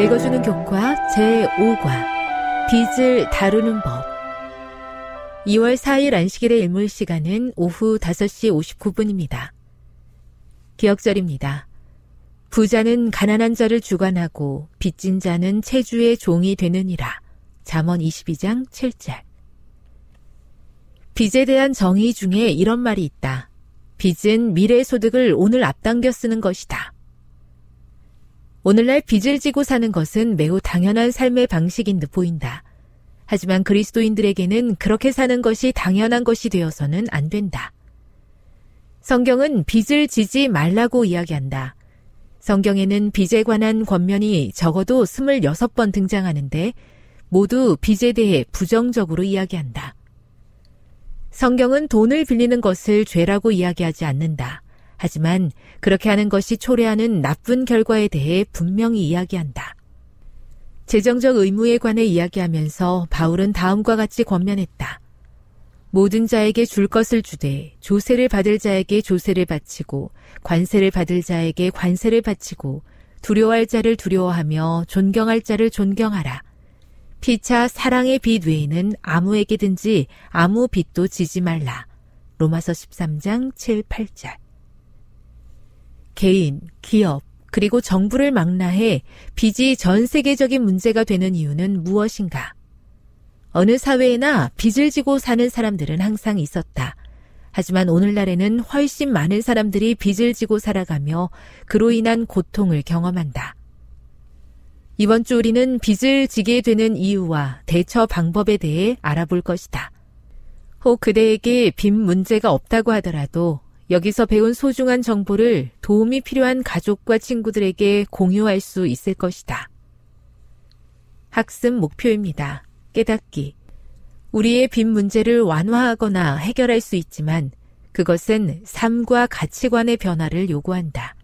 읽어주는 교과 제5과 빚을 다루는 법 2월 4일 안식일의 일몰 시간은 오후 5시 59분입니다. 기억절입니다. 부자는 가난한 자를 주관하고 빚진 자는 체주의 종이 되느니라. 잠언 22장 7절 빚에 대한 정의 중에 이런 말이 있다. 빚은 미래 소득을 오늘 앞당겨 쓰는 것이다. 오늘날 빚을 지고 사는 것은 매우 당연한 삶의 방식인 듯 보인다. 하지만 그리스도인들에게는 그렇게 사는 것이 당연한 것이 되어서는 안 된다. 성경은 빚을 지지 말라고 이야기한다. 성경에는 빚에 관한 권면이 적어도 26번 등장하는데 모두 빚에 대해 부정적으로 이야기한다. 성경은 돈을 빌리는 것을 죄라고 이야기하지 않는다. 하지만 그렇게 하는 것이 초래하는 나쁜 결과에 대해 분명히 이야기한다. 재정적 의무에 관해 이야기하면서 바울은 다음과 같이 권면했다. 모든 자에게 줄 것을 주되 조세를 받을 자에게 조세를 바치고 관세를 받을 자에게 관세를 바치고 두려워할 자를 두려워하며 존경할 자를 존경하라. 피차 사랑의 빚 외에는 아무에게든지 아무 빚도 지지 말라. 로마서 13장 7, 8절. 개인, 기업, 그리고 정부를 망라해 빚이 전 세계적인 문제가 되는 이유는 무엇인가? 어느 사회에나 빚을 지고 사는 사람들은 항상 있었다. 하지만 오늘날에는 훨씬 많은 사람들이 빚을 지고 살아가며 그로 인한 고통을 경험한다. 이번 주 우리는 빚을 지게 되는 이유와 대처 방법에 대해 알아볼 것이다. 혹 그대에게 빚 문제가 없다고 하더라도 여기서 배운 소중한 정보를 도움이 필요한 가족과 친구들에게 공유할 수 있을 것이다. 학습 목표입니다. 깨닫기. 우리의 빚 문제를 완화하거나 해결할 수 있지만 그것은 삶과 가치관의 변화를 요구한다.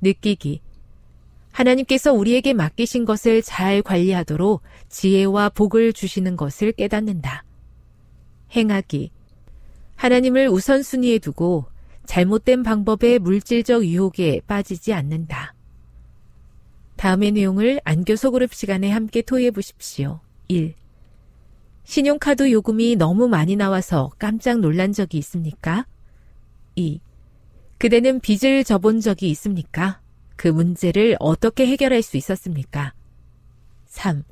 느끼기. 하나님께서 우리에게 맡기신 것을 잘 관리하도록 지혜와 복을 주시는 것을 깨닫는다. 행하기. 하나님을 우선순위에 두고 잘못된 방법의 물질적 유혹에 빠지지 않는다. 다음의 내용을 안교소 그룹 시간에 함께 토의해 보십시오. 1. 신용카드 요금이 너무 많이 나와서 깜짝 놀란 적이 있습니까? 2. 그대는 빚을 져본 적이 있습니까? 그 문제를 어떻게 해결할 수 있었습니까? 3.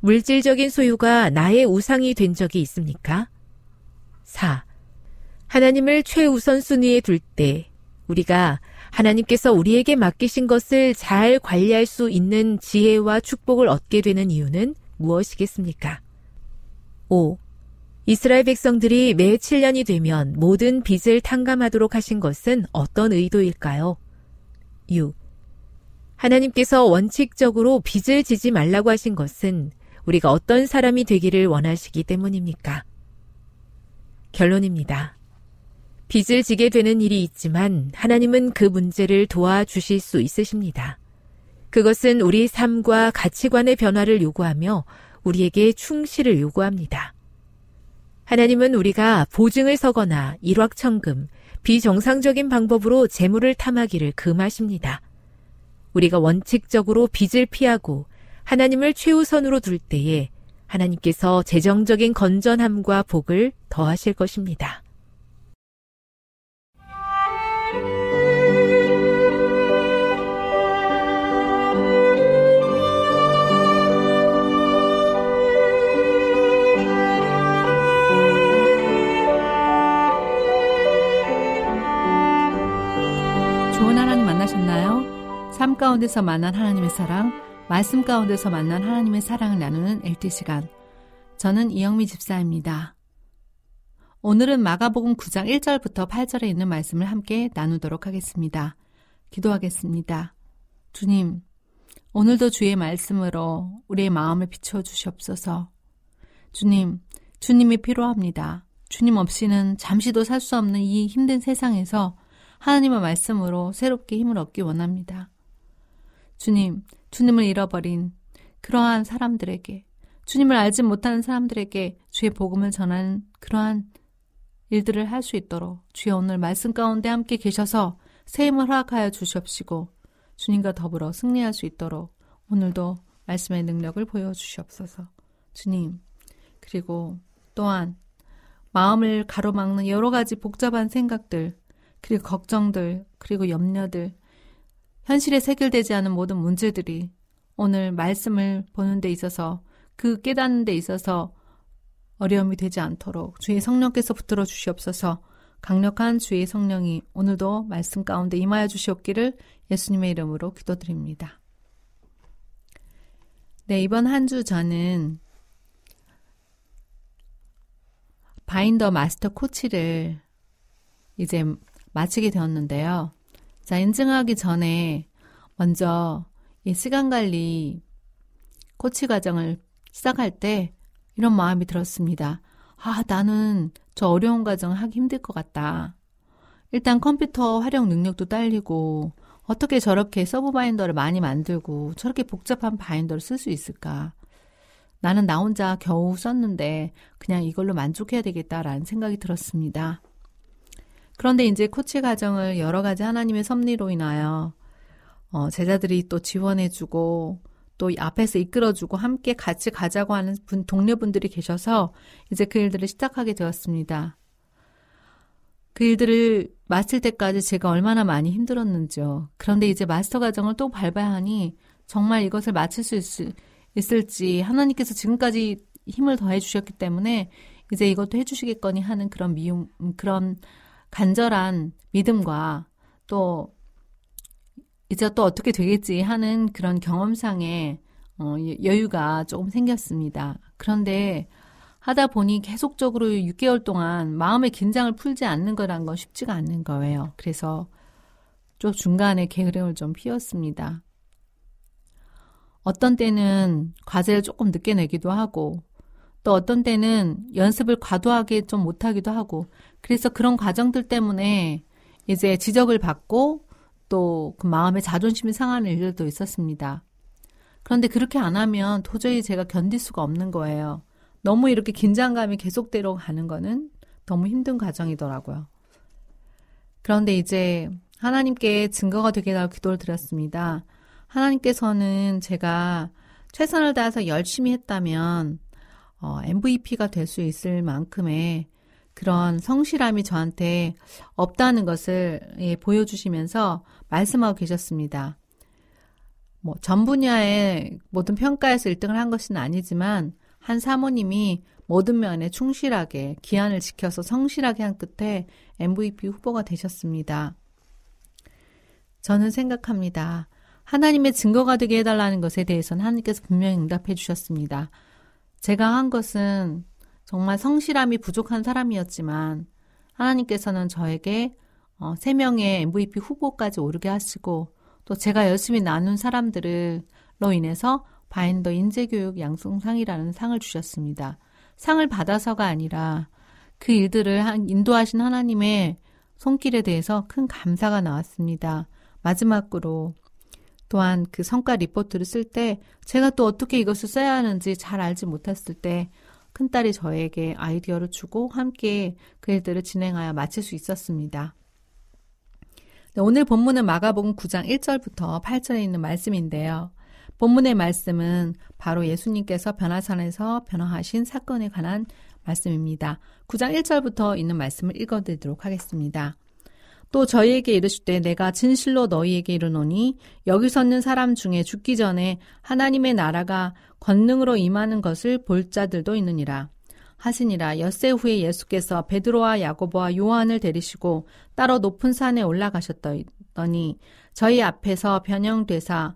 물질적인 소유가 나의 우상이 된 적이 있습니까? 4. 하나님을 최우선 순위에 둘 때 우리가 하나님께서 우리에게 맡기신 것을 잘 관리할 수 있는 지혜와 축복을 얻게 되는 이유는 무엇이겠습니까? 5. 이스라엘 백성들이 매 7년이 되면 모든 빚을 탕감하도록 하신 것은 어떤 의도일까요? 6. 하나님께서 원칙적으로 빚을 지지 말라고 하신 것은 우리가 어떤 사람이 되기를 원하시기 때문입니까? 결론입니다. 빚을 지게 되는 일이 있지만 하나님은 그 문제를 도와주실 수 있으십니다. 그것은 우리 삶과 가치관의 변화를 요구하며 우리에게 충실을 요구합니다. 하나님은 우리가 보증을 서거나 일확천금, 비정상적인 방법으로 재물을 탐하기를 금하십니다. 우리가 원칙적으로 빚을 피하고 하나님을 최우선으로 둘 때에 하나님께서 재정적인 건전함과 복을 더하실 것입니다. 삶 가운데서 만난 하나님의 사랑, 말씀 가운데서 만난 하나님의 사랑을 나누는 LT 시간. 저는 이영미 집사입니다. 오늘은 마가복음 9장 1절부터 8절에 있는 말씀을 함께 나누도록 하겠습니다. 기도하겠습니다. 주님, 오늘도 주의 말씀으로 우리의 마음을 비춰 주시옵소서. 주님, 주님이 필요합니다. 주님 없이는 잠시도 살 수 없는 이 힘든 세상에서 하나님의 말씀으로 새롭게 힘을 얻기 원합니다. 주님, 주님을 잃어버린 그러한 사람들에게, 주님을 알지 못하는 사람들에게 주의 복음을 전하는 그러한 일들을 할 수 있도록 주의 오늘 말씀 가운데 함께 계셔서 새 힘을 허락하여 주시옵시고 주님과 더불어 승리할 수 있도록 오늘도 말씀의 능력을 보여주시옵소서. 주님, 그리고 또한 마음을 가로막는 여러 가지 복잡한 생각들, 그리고 걱정들, 그리고 염려들, 현실에 새결되지 않은 모든 문제들이 오늘 말씀을 보는 데 있어서 그 깨닫는 데 있어서 어려움이 되지 않도록 주의 성령께서 붙들어 주시옵소서 강력한 주의 성령이 오늘도 말씀 가운데 임하여 주시옵기를 예수님의 이름으로 기도드립니다. 네, 이번 한 주 저는 바인더 마스터 코치를 이제 마치게 되었는데요. 자, 인증하기 전에 먼저 이 시간 관리 코치 과정을 시작할 때 이런 마음이 들었습니다. 아, 나는 저 어려운 과정을 하기 힘들 것 같다. 일단 컴퓨터 활용 능력도 딸리고 어떻게 저렇게 서브 바인더를 많이 만들고 저렇게 복잡한 바인더를 쓸 수 있을까? 나는 나 혼자 겨우 썼는데 그냥 이걸로 만족해야 되겠다라는 생각이 들었습니다. 그런데 이제 코치 과정을 여러 가지 하나님의 섭리로 인하여 어, 제자들이 또 지원해주고 또 앞에서 이끌어주고 함께 같이 가자고 하는 분, 동료분들이 계셔서 이제 그 일들을 시작하게 되었습니다. 그 일들을 마칠 때까지 제가 얼마나 많이 힘들었는지요. 그런데 이제 마스터 과정을 또 밟아야 하니 정말 이것을 마칠 수 있, 있을지 하나님께서 지금까지 힘을 더해 주셨기 때문에 이제 이것도 해주시겠거니 하는 그런 미움, 그런 간절한 믿음과 또 이제 또 어떻게 되겠지 하는 그런 경험상의 어, 여유가 조금 생겼습니다. 그런데 하다 보니 계속적으로 6개월 동안 마음의 긴장을 풀지 않는 거란 건 쉽지가 않는 거예요. 그래서 좀 중간에 게으름을 좀 피웠습니다. 어떤 때는 과제를 조금 늦게 내기도 하고 또 어떤 때는 연습을 과도하게 좀 못하기도 하고 그래서 그런 과정들 때문에 이제 지적을 받고 또 그 마음의 자존심이 상하는 일들도 있었습니다. 그런데 그렇게 안 하면 도저히 제가 견딜 수가 없는 거예요. 너무 이렇게 긴장감이 계속되어 가는 거는 너무 힘든 과정이더라고요. 그런데 이제 하나님께 증거가 되게 달 기도를 드렸습니다. 하나님께서는 제가 최선을 다해서 열심히 했다면 어, MVP가 될 수 있을 만큼의 그런 성실함이 저한테 없다는 것을 예, 보여주시면서 말씀하고 계셨습니다. 뭐 전 분야의 모든 평가에서 1등을 한 것은 아니지만 한 사모님이 모든 면에 충실하게 기한을 지켜서 성실하게 한 끝에 MVP 후보가 되셨습니다. 저는 생각합니다. 하나님의 증거가 되게 해달라는 것에 대해서는 하나님께서 분명히 응답해 주셨습니다. 제가 한 것은 정말 성실함이 부족한 사람이었지만 하나님께서는 저에게 어, 3명의 MVP 후보까지 오르게 하시고 또 제가 열심히 나눈 사람들로 인해서 바인더 인재교육 양성상이라는 상을 주셨습니다. 상을 받아서가 아니라 그 일들을 인도하신 하나님의 손길에 대해서 큰 감사가 나왔습니다. 마지막으로 또한 그 성과 리포트를 쓸 때 제가 또 어떻게 이것을 써야 하는지 잘 알지 못했을 때 큰딸이 저에게 아이디어를 주고 함께 그 일들을 진행하여 마칠 수 있었습니다. 네, 오늘 본문은 마가복음 9장 1절부터 8절에 있는 말씀인데요. 본문의 말씀은 바로 예수님께서 변화산에서 변화하신 사건에 관한 말씀입니다. 9장 1절부터 있는 말씀을 읽어드리도록 하겠습니다. 또 저희에게 이르실 때 내가 진실로 너희에게 이르노니 여기 섰는 사람 중에 죽기 전에 하나님의 나라가 권능으로 임하는 것을 볼 자들도 있느니라. 하시니라 엿새 후에 예수께서 베드로와 야고보와 요한을 데리시고 따로 높은 산에 올라가셨더니 저희 앞에서 변형되사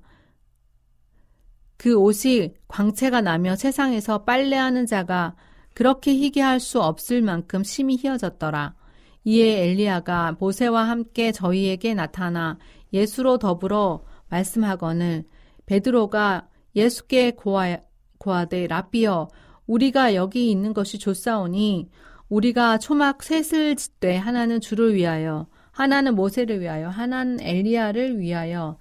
그 옷이 광채가 나며 세상에서 빨래하는 자가 그렇게 희게 할 수 없을 만큼 심히 휘어졌더라. 이에 엘리야가 모세와 함께 저희에게 나타나 예수로 더불어 말씀하거늘 베드로가 예수께 고하, 고하되 라비어 우리가 여기 있는 것이 좋사오니 우리가 초막 셋을 짓되 하나는 주를 위하여 하나는 모세를 위하여 하나는 엘리야를 위하여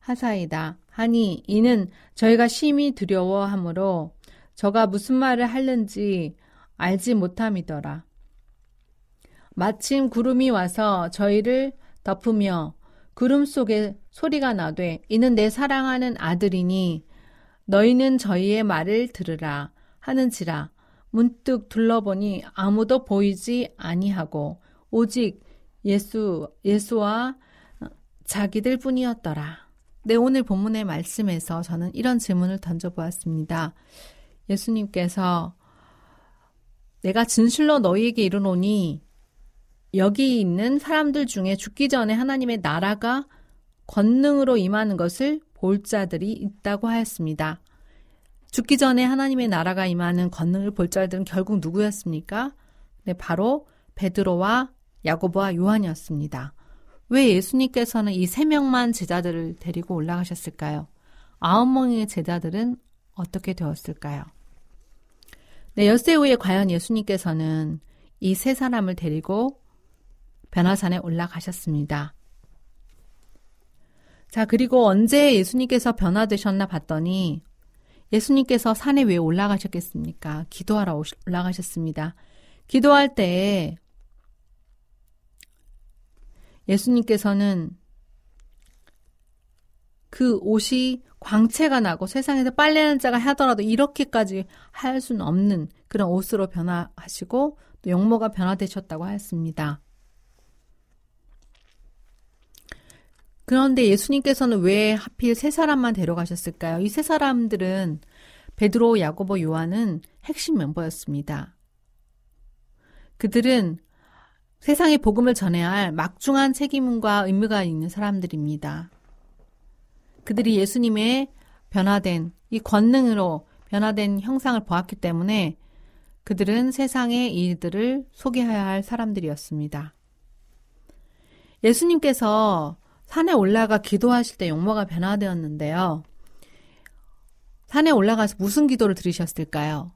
하사이다 하니 이는 저희가 심히 두려워하므로 저가 무슨 말을 하는지 알지 못함이더라. 마침 구름이 와서 저희를 덮으며 구름 속에 소리가 나되 이는 내 사랑하는 아들이니 너희는 저희의 말을 들으라 하는지라 문득 둘러보니 아무도 보이지 아니하고 오직 예수 예수와 자기들 뿐이었더라. 네, 오늘 본문의 말씀에서 저는 이런 질문을 던져보았습니다. 예수님께서 내가 진실로 너희에게 이르노니 여기 있는 사람들 중에 죽기 전에 하나님의 나라가 권능으로 임하는 것을 볼 자들이 있다고 하였습니다. 죽기 전에 하나님의 나라가 임하는 권능을 볼 자들은 결국 누구였습니까? 네, 바로 베드로와 야고보와 요한이었습니다. 왜 예수님께서는 이 세 명만 제자들을 데리고 올라가셨을까요? 아홉 명의 제자들은 어떻게 되었을까요? 네, 엿새 후에 과연 예수님께서는 이 세 사람을 데리고 변화산에 올라가셨습니다. 자, 그리고 언제 예수님께서 변화되셨나 봤더니 예수님께서 산에 왜 올라가셨겠습니까? 기도하러 올라가셨습니다. 기도할 때 예수님께서는 그 옷이 광채가 나고 세상에서 빨래하는 자가 하더라도 이렇게까지 할 수는 없는 그런 옷으로 변화하시고 또 용모가 변화되셨다고 하였습니다. 그런데 예수님께서는 왜 하필 세 사람만 데려가셨을까요? 이 세 사람들은 베드로, 야고보, 요한은 핵심 멤버였습니다. 그들은 세상에 복음을 전해야 할 막중한 책임과 의무가 있는 사람들입니다. 그들이 예수님의 변화된 이 권능으로 변화된 형상을 보았기 때문에 그들은 세상의 일들을 소개해야 할 사람들이었습니다. 예수님께서 산에 올라가 기도하실 때 용모가 변화되었는데요. 산에 올라가서 무슨 기도를 들으셨을까요?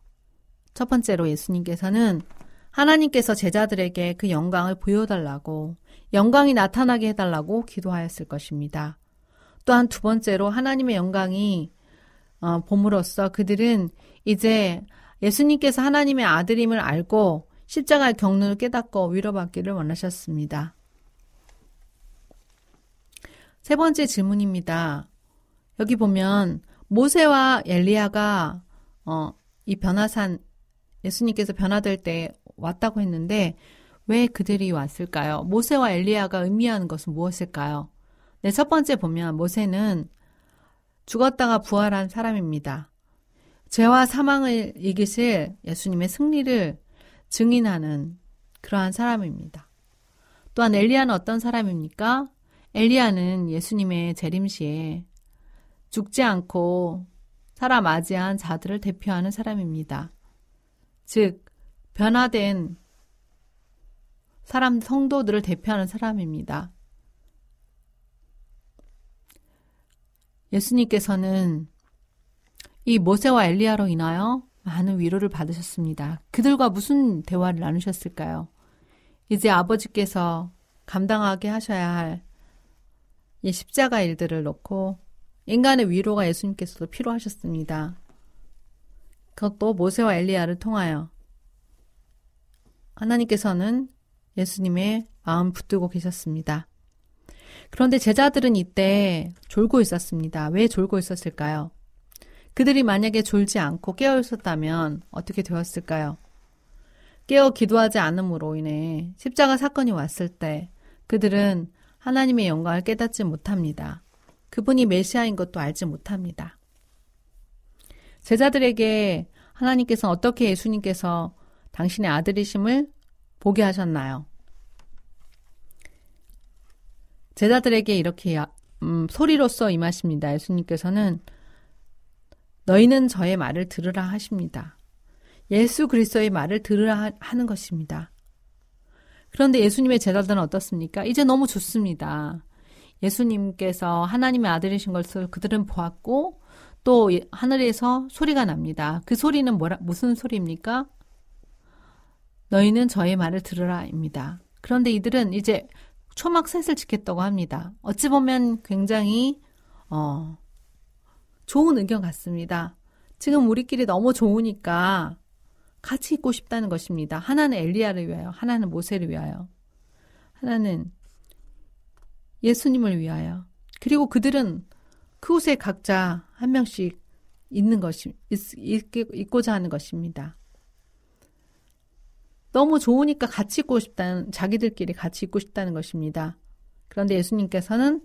첫 번째로 예수님께서는 하나님께서 제자들에게 그 영광을 보여달라고, 영광이 나타나게 해달라고 기도하였을 것입니다. 또한 두 번째로 하나님의 영광이 어, 봄으로써 그들은 이제 예수님께서 하나님의 아들임을 알고 십자가의 경륜을 깨닫고 위로받기를 원하셨습니다. 세 번째 질문입니다. 여기 보면 모세와 엘리야가 어, 이 변화산 예수님께서 변화될 때 왔다고 했는데 왜 그들이 왔을까요? 모세와 엘리야가 의미하는 것은 무엇일까요? 네, 첫 번째 보면 모세는 죽었다가 부활한 사람입니다. 죄와 사망을 이기실 예수님의 승리를 증인하는 그러한 사람입니다. 또한 엘리야는 어떤 사람입니까? 엘리야는 예수님의 재림시에 죽지 않고 살아 맞이한 자들을 대표하는 사람입니다. 즉, 변화된 사람, 성도들을 대표하는 사람입니다. 예수님께서는 이 모세와 엘리야로 인하여 많은 위로를 받으셨습니다. 그들과 무슨 대화를 나누셨을까요? 이제 아버지께서 감당하게 하셔야 할 이 십자가 일들을 놓고 인간의 위로가 예수님께서도 필요하셨습니다. 그것도 모세와 엘리야를 통하여 하나님께서는 예수님의 마음 붙들고 계셨습니다. 그런데 제자들은 이때 졸고 있었습니다. 왜 졸고 있었을까요? 그들이 만약에 졸지 않고 깨어 있었다면 어떻게 되었을까요? 깨어 기도하지 않음으로 인해 십자가 사건이 왔을 때 그들은 하나님의 영광을 깨닫지 못합니다. 그분이 메시아인 것도 알지 못합니다. 제자들에게 하나님께서 어떻게 예수님께서 당신의 아들이심을 보게 하셨나요? 제자들에게 이렇게 음, 소리로써 임하십니다. 예수님께서는 너희는 저의 말을 들으라 하십니다. 예수 그리스도의 말을 들으라 하는 것입니다. 그런데 예수님의 제자들은 어떻습니까? 이제 너무 좋습니다. 예수님께서 하나님의 아들이신 것을 그들은 보았고 또 하늘에서 소리가 납니다. 그 소리는 뭐라, 무슨 소리입니까? 너희는 저의 말을 들으라입니다. 그런데 이들은 이제 초막 셋을 지켰다고 합니다. 어찌 보면 굉장히 어, 좋은 의견 같습니다. 지금 우리끼리 너무 좋으니까 같이 있고 싶다는 것입니다. 하나는 엘리야를 위하여, 하나는 모세를 위하여, 하나는 예수님을 위하여. 그리고 그들은 그 곳에 각자 한 명씩 있는 것이 있, 있고자 하는 것입니다. 너무 좋으니까 같이 있고 싶다는 자기들끼리 같이 있고 싶다는 것입니다. 그런데 예수님께서는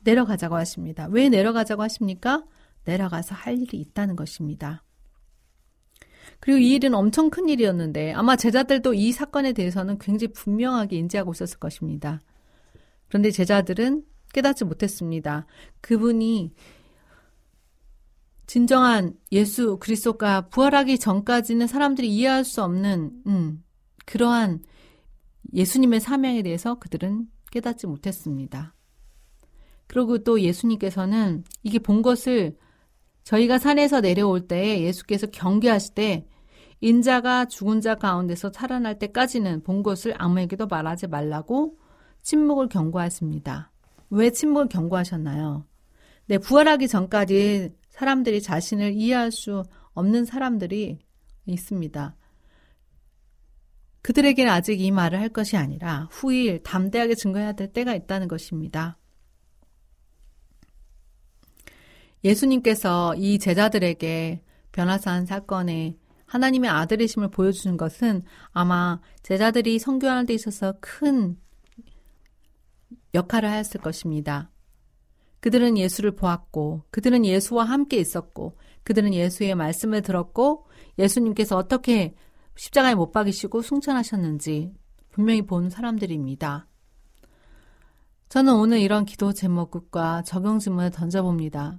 내려가자고 하십니다. 왜 내려가자고 하십니까? 내려가서 할 일이 있다는 것입니다. 그리고 이 일은 엄청 큰 일이었는데 아마 제자들도 이 사건에 대해서는 굉장히 분명하게 인지하고 있었을 것입니다. 그런데 제자들은 깨닫지 못했습니다. 그분이 진정한 예수 그리스도가 부활하기 전까지는 사람들이 이해할 수 없는 음, 그러한 예수님의 사명에 대해서 그들은 깨닫지 못했습니다. 그리고 또 예수님께서는 이게 본 것을 저희가 산에서 내려올 때 예수께서 경계하실 때 인자가 죽은 자 가운데서 살아날 때까지는 본 것을 아무에게도 말하지 말라고 침묵을 경고하십니다. 왜 침묵을 경고하셨나요? 네, 부활하기 전까지 사람들이 자신을 이해할 수 없는 사람들이 있습니다. 그들에게는 아직 이 말을 할 것이 아니라 후일 담대하게 증거해야 될 때가 있다는 것입니다. 예수님께서 이 제자들에게 변화산 사건에 하나님의 아들이심을 보여주는 것은 아마 제자들이 성교하는 데 있어서 큰 역할을 하였을 것입니다. 그들은 예수를 보았고, 그들은 예수와 함께 있었고, 그들은 예수의 말씀을 들었고, 예수님께서 어떻게 십자가에 못 박이시고 승천하셨는지 분명히 본 사람들입니다. 저는 오늘 이런 기도 제목과 적용 질문을 던져봅니다.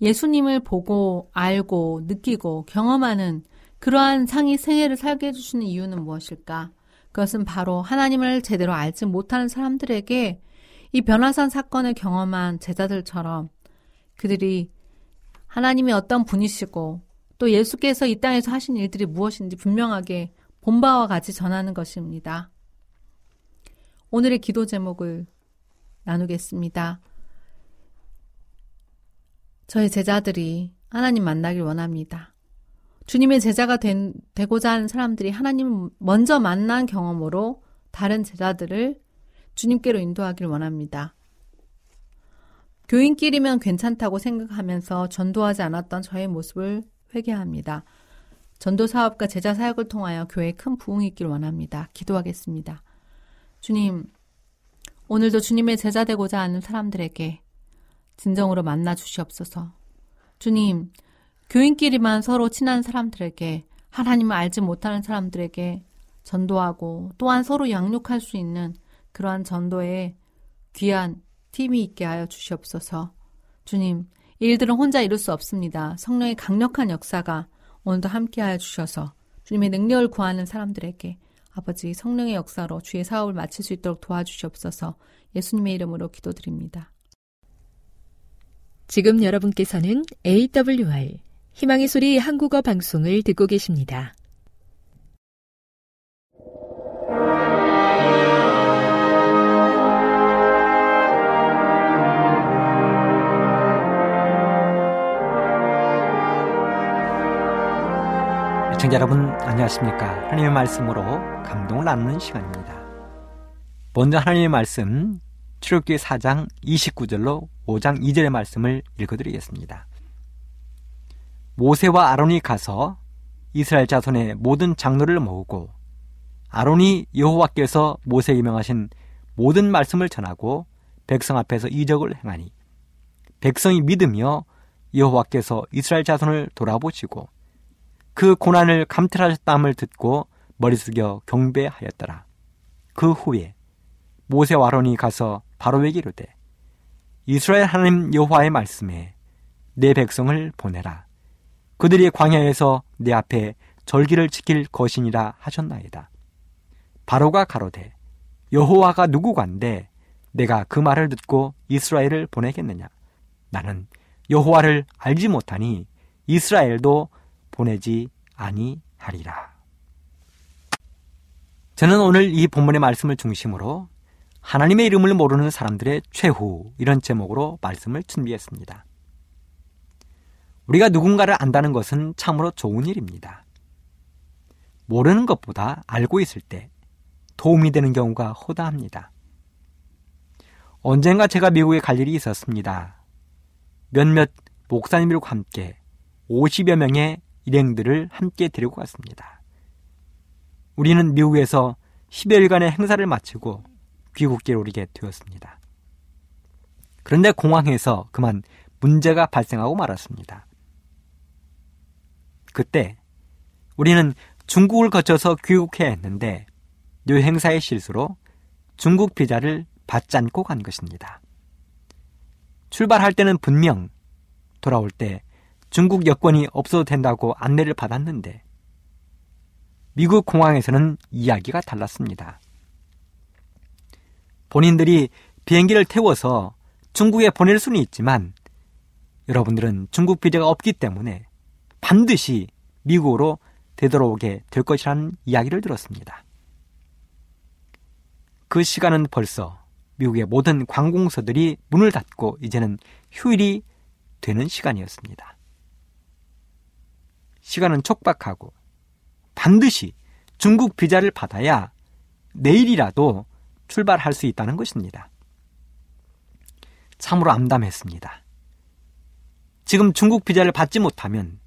예수님을 보고 알고 느끼고 경험하는 그러한 상이 생애를 살게 해주시는 이유는 무엇일까? 그것은 바로 하나님을 제대로 알지 못하는 사람들에게 이 변화산 사건을 경험한 제자들처럼 그들이 하나님이 어떤 분이시고 또 예수께서 이 땅에서 하신 일들이 무엇인지 분명하게 본바와 같이 전하는 것입니다. 오늘의 기도 제목을 나누겠습니다. 저의 제자들이 하나님 만나길 원합니다. 주님의 제자가 된, 되고자 하는 사람들이 하나님 먼저 만난 경험으로 다른 제자들을 주님께로 인도하길 원합니다. 교인끼리면 괜찮다고 생각하면서 전도하지 않았던 저의 모습을 회개합니다. 전도 사업과 제자 사역을 통하여 교회에 큰 부흥이 있길 원합니다. 기도하겠습니다. 주님, 오늘도 주님의 제자 되고자 하는 사람들에게 진정으로 만나 주시옵소서. 주님, 교인끼리만 서로 친한 사람들에게 하나님을 알지 못하는 사람들에게 전도하고 또한 서로 양육할 수 있는 그러한 전도에 귀한 팀이 있게 하여 주시옵소서. 주님, 일들은 혼자 이룰 수 없습니다. 성령의 강력한 역사가 오늘도 함께하여 주셔서 주님의 능력을 구하는 사람들에게 아버지 성령의 역사로 주의 사업을 마칠 수 있도록 도와주시옵소서 예수님의 이름으로 기도드립니다. 지금 여러분께서는 AWR 희망의 소리 한국어 방송을 듣고 계십니다. 시청자 여러분 안녕하십니까 하나님의 말씀으로 감동을 나누는 시간입니다 먼저 하나님의 말씀 출애굽기 4장 29절로 5장 2절의 말씀을 읽어드리겠습니다 모세와 아론이 가서 이스라엘 자손의 모든 장로를 모으고 아론이 여호와께서 모세에게 명하신 모든 말씀을 전하고 백성 앞에서 이적을 행하니 백성이 믿으며 여호와께서 이스라엘 자손을 돌아보시고 그 고난을 감찰하셨다함을 듣고 머리 숙여 경배하였더라. 그 후에 모세와 아론이 가서 바로에게 이르되 이스라엘 하나님 여호와의 말씀에 내 백성을 보내라. 그들이 광야에서 내 앞에 절기를 지킬 것이니라 하셨나이다. 바로가 가로되 여호와가 누구간데 내가 그 말을 듣고 이스라엘을 보내겠느냐? 나는 여호와를 알지 못하니 이스라엘도 보내지 아니하리라. 저는 오늘 이 본문의 말씀을 중심으로 하나님의 이름을 모르는 사람들의 최후 이런 제목으로 말씀을 준비했습니다. 우리가 누군가를 안다는 것은 참으로 좋은 일입니다. 모르는 것보다 알고 있을 때 도움이 되는 경우가 허다합니다. 언젠가 제가 미국에 갈 일이 있었습니다. 몇몇 목사님들과 함께 50여 명의 일행들을 함께 데리고 갔습니다. 우리는 미국에서 10여일간의 행사를 마치고 귀국길에 오르게 되었습니다. 그런데 공항에서 그만 문제가 발생하고 말았습니다. 그때 우리는 중국을 거쳐서 귀국해야 했는데 여행사의 실수로 중국 비자를 받지 않고 간 것입니다. 출발할 때는 분명 돌아올 때 중국 여권이 없어도 된다고 안내를 받았는데 미국 공항에서는 이야기가 달랐습니다. 본인들이 비행기를 태워서 중국에 보낼 수는 있지만 여러분들은 중국 비자가 없기 때문에 반드시 미국으로 되돌아오게 될 것이라는 이야기를 들었습니다. 그 시간은 벌써 미국의 모든 관공서들이 문을 닫고 이제는 휴일이 되는 시간이었습니다. 시간은 촉박하고 반드시 중국 비자를 받아야 내일이라도 출발할 수 있다는 것입니다. 참으로 암담했습니다. 지금 중국 비자를 받지 못하면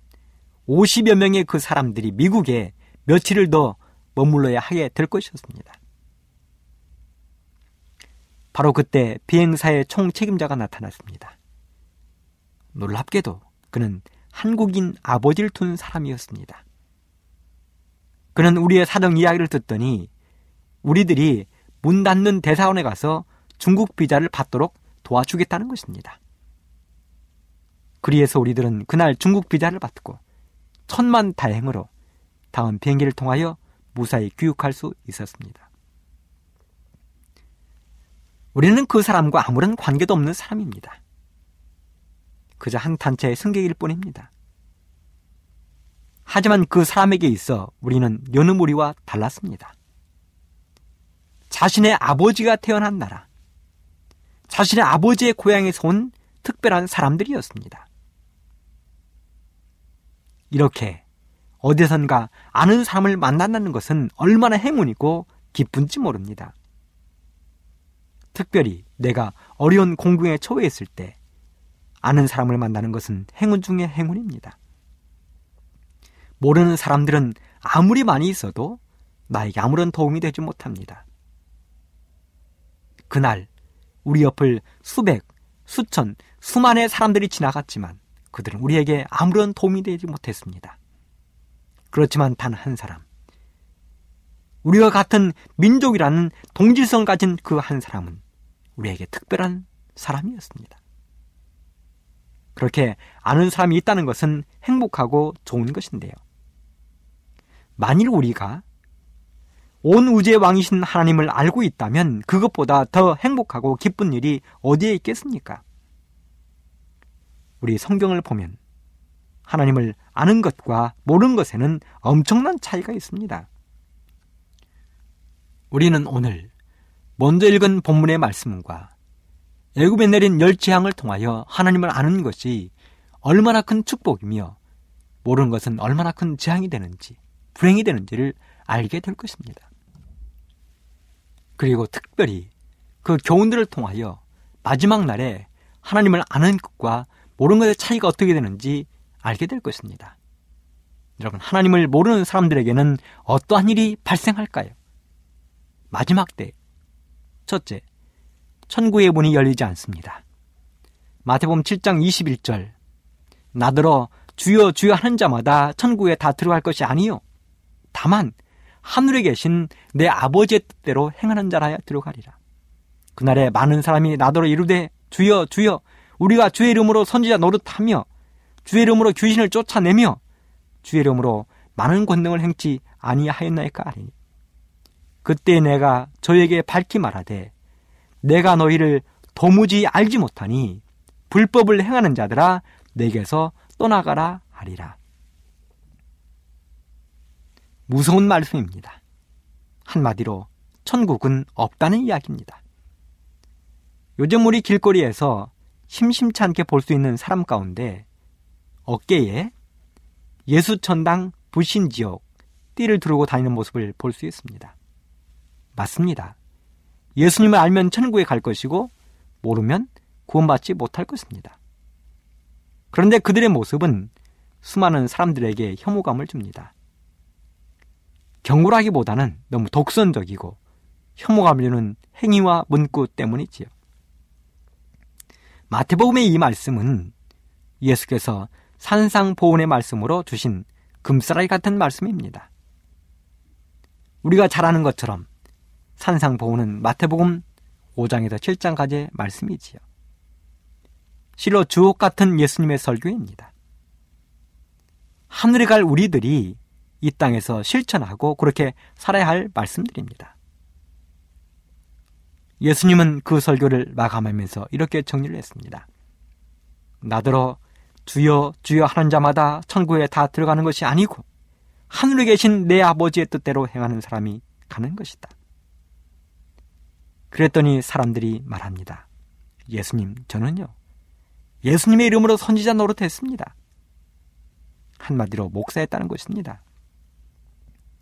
50여 명의 그 사람들이 미국에 며칠을 더 머물러야 하게 될 것이었습니다. 바로 그때 비행사의 총 책임자가 나타났습니다. 놀랍게도 그는 한국인 아버지를 둔 사람이었습니다. 그는 우리의 사정 이야기를 듣더니 우리들이 문 닫는 대사원에 가서 중국 비자를 받도록 도와주겠다는 것입니다. 그리해서 우리들은 그날 중국 비자를 받고 천만 다행으로 다음 비행기를 통하여 무사히 귀국할 수 있었습니다. 우리는 그 사람과 아무런 관계도 없는 사람입니다. 그저 한 단체의 승객일 뿐입니다. 하지만 그 사람에게 있어 우리는 여느 무리와 달랐습니다. 자신의 아버지가 태어난 나라, 자신의 아버지의 고향에서 온 특별한 사람들이었습니다. 이렇게 어디선가 아는 사람을 만난다는 것은 얼마나 행운이고 기쁜지 모릅니다. 특별히 내가 어려운 공경에 처해 있을 때 아는 사람을 만나는 것은 행운 중의 행운입니다. 모르는 사람들은 아무리 많이 있어도 나에게 아무런 도움이 되지 못합니다. 그날 우리 옆을 수백, 수천, 수만의 사람들이 지나갔지만 그들은 우리에게 아무런 도움이 되지 못했습니다. 그렇지만 단 한 사람, 우리와 같은 민족이라는 동질성을 가진 그 한 사람은 우리에게 특별한 사람이었습니다. 그렇게 아는 사람이 있다는 것은 행복하고 좋은 것인데요. 만일 우리가 온 우주의 왕이신 하나님을 알고 있다면 그것보다 더 행복하고 기쁜 일이 어디에 있겠습니까? 우리 성경을 보면 하나님을 아는 것과 모르는 것에는 엄청난 차이가 있습니다. 우리는 오늘 먼저 읽은 본문의 말씀과 애굽에 내린 열 재앙을 통하여 하나님을 아는 것이 얼마나 큰 축복이며 모르는 것은 얼마나 큰 재앙이 되는지 불행이 되는지를 알게 될 것입니다. 그리고 특별히 그 교훈들을 통하여 마지막 날에 하나님을 아는 것과 모르는 것의 차이가 어떻게 되는지 알게 될 것입니다. 여러분, 하나님을 모르는 사람들에게는 어떠한 일이 발생할까요? 마지막 때, 첫째, 천국의 문이 열리지 않습니다. 마태복음 7장 21절 나더러 주여 주여 하는 자마다 천국에 다 들어갈 것이 아니요 다만 하늘에 계신 내 아버지의 뜻대로 행하는 자라야 들어가리라. 그날에 많은 사람이 나더러 이르되 주여 주여 우리가 주의 이름으로 선지자 노릇하며 주의 이름으로 귀신을 쫓아내며 주의 이름으로 많은 권능을 행치 아니하였나이까 하리니 그때 내가 저에게 밝히 말하되 내가 너희를 도무지 알지 못하니 불법을 행하는 자들아 내게서 떠나가라 하리라. 무서운 말씀입니다. 한마디로 천국은 없다는 이야기입니다. 요즘 우리 길거리에서 심심치 않게 볼 수 있는 사람 가운데 어깨에 예수천당 부신지옥 띠를 두르고 다니는 모습을 볼 수 있습니다. 맞습니다. 예수님을 알면 천국에 갈 것이고 모르면 구원받지 못할 것입니다. 그런데 그들의 모습은 수많은 사람들에게 혐오감을 줍니다. 경고라기보다는 너무 독선적이고 혐오감을 주는 행위와 문구 때문이지요. 마태복음의 이 말씀은 예수께서 산상보훈의 말씀으로 주신 금사라기 같은 말씀입니다. 우리가 잘 아는 것처럼 산상보훈은 마태복음 5장에서 7장까지의 말씀이지요. 실로 주옥 같은 예수님의 설교입니다. 하늘에 갈 우리들이 이 땅에서 실천하고 그렇게 살아야 할 말씀들입니다. 예수님은 그 설교를 마감하면서 이렇게 정리를 했습니다. 나더러 주여 주여 하는 자마다 천국에 다 들어가는 것이 아니고 하늘에 계신 내 아버지의 뜻대로 행하는 사람이 가는 것이다. 그랬더니 사람들이 말합니다. 예수님, 저는요, 예수님의 이름으로 선지자 노릇했습니다. 한마디로 목사했다는 것입니다.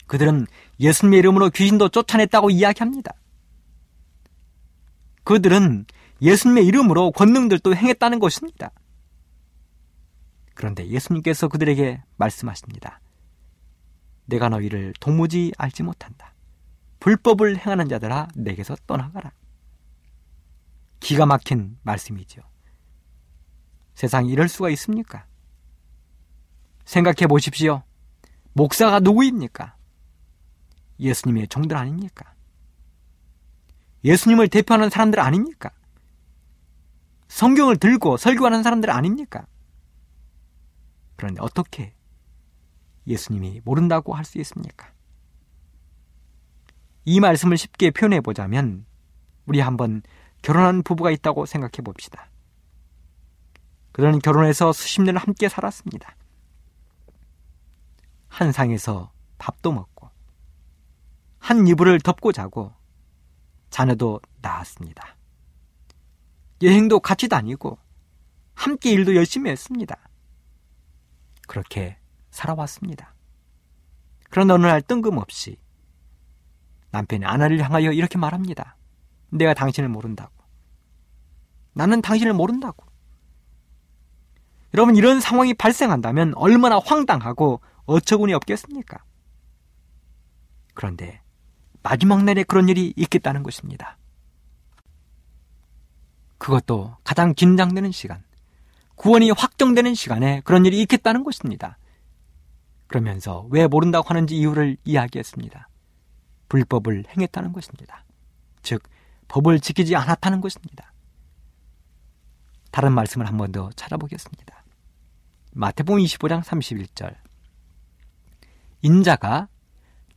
그들은 예수님의 이름으로 귀신도 쫓아냈다고 이야기합니다. 그들은 예수님의 이름으로 권능들도 행했다는 것입니다. 그런데 예수님께서 그들에게 말씀하십니다. 내가 너희를 도무지 알지 못한다. 불법을 행하는 자들아 내게서 떠나가라. 기가 막힌 말씀이죠. 세상에 이럴 수가 있습니까? 생각해 보십시오. 목사가 누구입니까? 예수님의 종들 아닙니까? 예수님을 대표하는 사람들 아닙니까? 성경을 들고 설교하는 사람들 아닙니까? 그런데 어떻게 예수님이 모른다고 할 수 있습니까? 이 말씀을 쉽게 표현해 보자면 우리 한번 결혼한 부부가 있다고 생각해 봅시다. 그들은 결혼해서 수십 년을 함께 살았습니다. 한 상에서 밥도 먹고 한 이불을 덮고 자고 자녀도 낳았습니다. 여행도 같이 다니고 함께 일도 열심히 했습니다. 그렇게 살아왔습니다. 그런 어느 날 뜬금없이 남편이 아내를 향하여 이렇게 말합니다. 내가 당신을 모른다고. 나는 당신을 모른다고. 여러분, 이런 상황이 발생한다면 얼마나 황당하고 어처구니 없겠습니까? 그런데 마지막 날에 그런 일이 있겠다는 것입니다. 그것도 가장 긴장되는 시간, 구원이 확정되는 시간에 그런 일이 있겠다는 것입니다. 그러면서 왜 모른다고 하는지 이유를 이야기했습니다. 불법을 행했다는 것입니다. 즉, 법을 지키지 않았다는 것입니다. 다른 말씀을 한 번 더 찾아보겠습니다. 마태복음 25장 31절. 인자가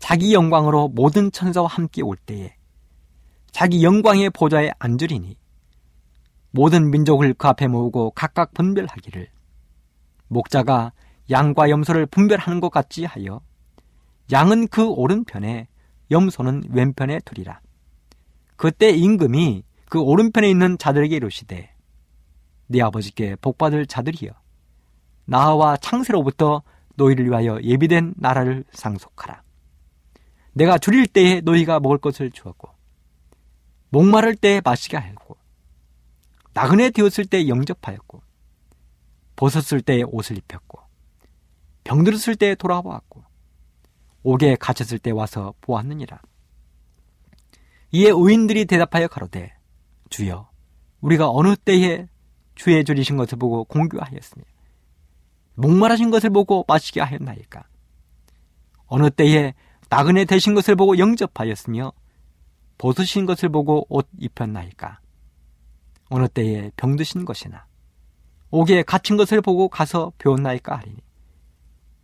자기 영광으로 모든 천사와 함께 올 때에 자기 영광의 보좌에 앉으리니 모든 민족을 그 앞에 모으고 각각 분별하기를 목자가 양과 염소를 분별하는 것 같지 하여 양은 그 오른편에 염소는 왼편에 두리라. 그때 임금이 그 오른편에 있는 자들에게 이르시되 네 아버지께 복받을 자들이여 나와 창세로부터 너희를 위하여 예비된 나라를 상속하라. 내가 줄일 때에 너희가 먹을 것을 주었고 목마를 때에 마시게 하였고 나그네 되었을 때 영접하였고 벗었을 때에 옷을 입혔고 병들었을 때에 돌아보았고 옥에 갇혔을 때 와서 보았느니라. 이에 의인들이 대답하여 가로되 주여 우리가 어느 때에 주의 줄이신 것을 보고 공교하였으며 목마르신 것을 보고 마시게 하였나이까 어느 때에 나그네 되신 것을 보고 영접하였으며 벗으신 것을 보고 옷 입혔나이까 어느 때에 병드신 것이나 옥에 갇힌 것을 보고 가서 배웠나이까 하리니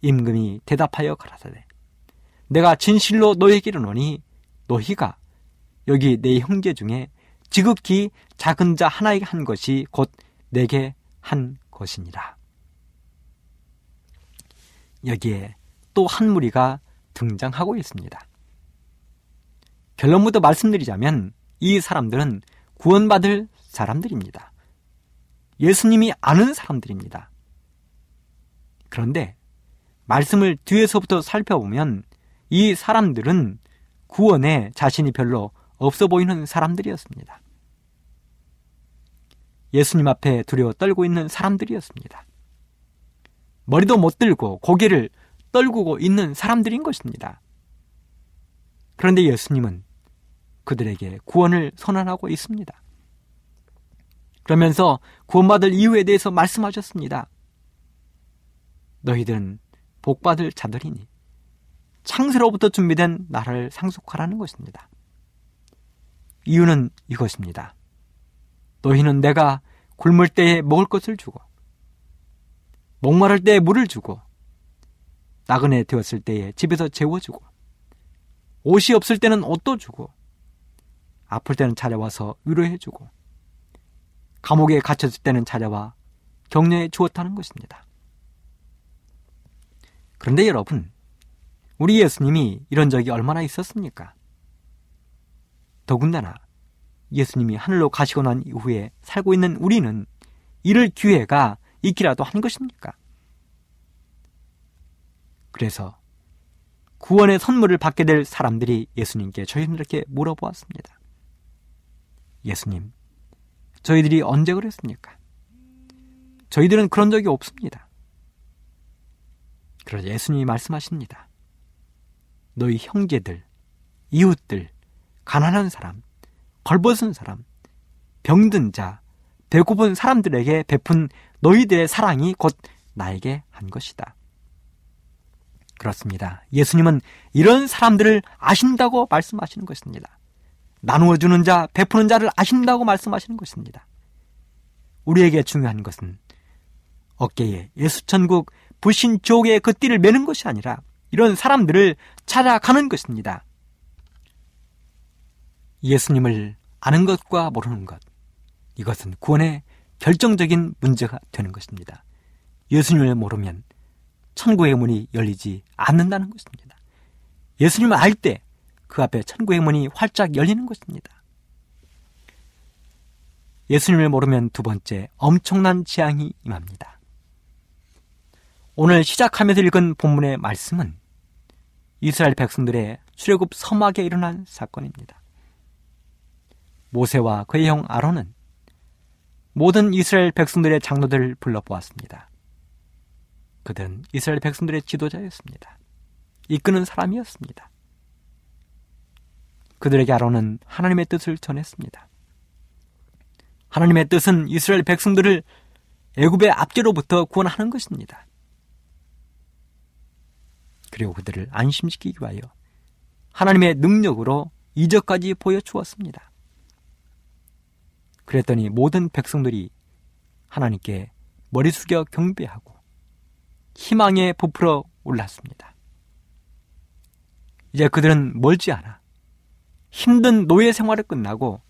임금이 대답하여 가라사대 내가 진실로 너에게 이르노니 너희가 여기 내 형제 중에 지극히 작은 자 하나에게 한 것이 곧 내게 한 것이니라. 여기에 또 한 무리가 등장하고 있습니다. 결론부터 말씀드리자면 이 사람들은 구원받을 사람들입니다. 예수님이 아는 사람들입니다. 그런데 말씀을 뒤에서부터 살펴보면 이 사람들은 구원에 자신이 별로 없어 보이는 사람들이었습니다. 예수님 앞에 두려워 떨고 있는 사람들이었습니다. 머리도 못 들고 고개를 떨구고 있는 사람들인 것입니다. 그런데 예수님은 그들에게 구원을 선언하고 있습니다. 그러면서 구원받을 이유에 대해서 말씀하셨습니다. 너희들은 복받을 자들이니 창세로부터 준비된 나라를 상속하라는 것입니다. 이유는 이것입니다. 너희는 내가 굶을 때에 먹을 것을 주고 목마를 때에 물을 주고 나그네 되었을 때에 집에서 재워주고 옷이 없을 때는 옷도 주고 아플 때는 찾아와서 위로해주고 감옥에 갇혔을 때는 찾아와 격려해 주었다는 것입니다. 그런데 여러분, 우리 예수님이 이런 적이 얼마나 있었습니까? 더군다나 예수님이 하늘로 가시고 난 이후에 살고 있는 우리는 이럴 기회가 있기라도 한 것입니까? 그래서 구원의 선물을 받게 될 사람들이 예수님께 저희들에게 물어보았습니다. 예수님, 저희들이 언제 그랬습니까? 저희들은 그런 적이 없습니다. 그러자 예수님이 말씀하십니다. 너희 형제들, 이웃들, 가난한 사람, 벌벗은 사람, 병든 자, 배고픈 사람들에게 베푼 너희들의 사랑이 곧 나에게 한 것이다. 그렇습니다. 예수님은 이런 사람들을 아신다고 말씀하시는 것입니다. 나누어 주는 자, 베푸는 자를 아신다고 말씀하시는 것입니다. 우리에게 중요한 것은 어깨에 예수천국 불신 지옥의 그 띠를 매는 것이 아니라 이런 사람들을 찾아가는 것입니다. 예수님을 아는 것과 모르는 것, 이것은 구원의 결정적인 문제가 되는 것입니다. 예수님을 모르면 천국의 문이 열리지 않는다는 것입니다. 예수님을 알 때 그 앞에 천국의 문이 활짝 열리는 것입니다. 예수님을 모르면 두 번째 엄청난 재앙이 임합니다. 오늘 시작하면서 읽은 본문의 말씀은 이스라엘 백성들의 출애굽 서막에 일어난 사건입니다. 모세와 그의 형 아론은 모든 이스라엘 백성들의 장로들을 불러보았습니다. 그들은 이스라엘 백성들의 지도자였습니다. 이끄는 사람이었습니다. 그들에게 아론은 하나님의 뜻을 전했습니다. 하나님의 뜻은 이스라엘 백성들을 애굽의 압제로부터 구원하는 것입니다. 그리고 그들을 안심시키기 위하여 하나님의 능력으로 이적까지 보여주었습니다. 그랬더니 모든 백성들이 하나님께 머리 숙여 경배하고 희망에 부풀어 올랐습니다. 이제 그들은 멀지 않아 힘든 노예 생활을 끝나고